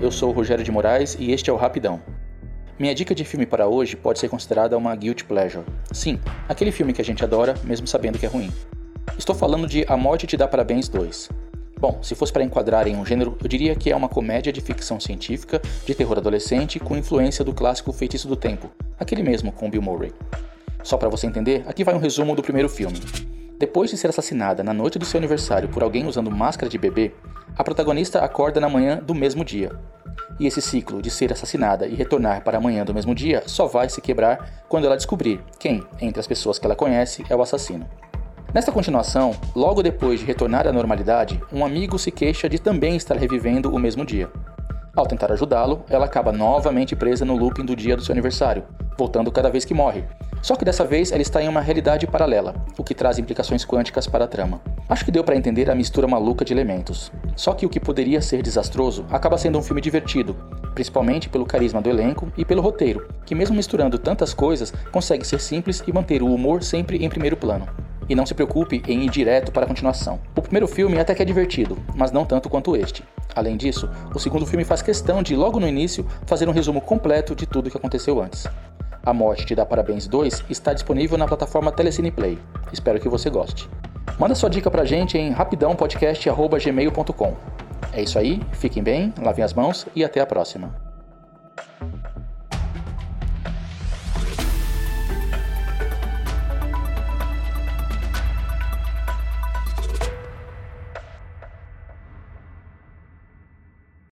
eu sou o Rogério de Moraes e este é o Rapidão. Minha dica de filme para hoje pode ser considerada uma guilty pleasure. Sim, aquele filme que a gente adora, mesmo sabendo que é ruim. Estou falando de A Morte Te Dá Parabéns 2. Bom, se fosse para enquadrar em um gênero, eu diria que é uma comédia de ficção científica, de terror adolescente, com influência do clássico Feitiço do Tempo, aquele mesmo com Bill Murray. Só para você entender, aqui vai um resumo do primeiro filme. Depois de ser assassinada na noite do seu aniversário por alguém usando máscara de bebê, a protagonista acorda na manhã do mesmo dia. E esse ciclo de ser assassinada e retornar para a manhã do mesmo dia só vai se quebrar quando ela descobrir quem, entre as pessoas que ela conhece, é o assassino. Nesta continuação, logo depois de retornar à normalidade, um amigo se queixa de também estar revivendo o mesmo dia. Ao tentar ajudá-lo, ela acaba novamente presa no looping do dia do seu aniversário, voltando cada vez que morre, só que dessa vez ela está em uma realidade paralela, o que traz implicações quânticas para a trama. Acho que deu para entender a mistura maluca de elementos. Só que o que poderia ser desastroso acaba sendo um filme divertido, principalmente pelo carisma do elenco e pelo roteiro, que mesmo misturando tantas coisas, consegue ser simples e manter o humor sempre em primeiro plano. E não se preocupe em ir direto para a continuação. O primeiro filme até que é divertido, mas não tanto quanto este. Além disso, o segundo filme faz questão de, logo no início, fazer um resumo completo de tudo o que aconteceu antes. A Morte Te Dá Parabéns 2 está disponível na plataforma Telecine Play. Espero que você goste. Manda sua dica pra gente em rapidãopodcast.gmail.com. É isso aí, fiquem bem, lavem as mãos e até a próxima.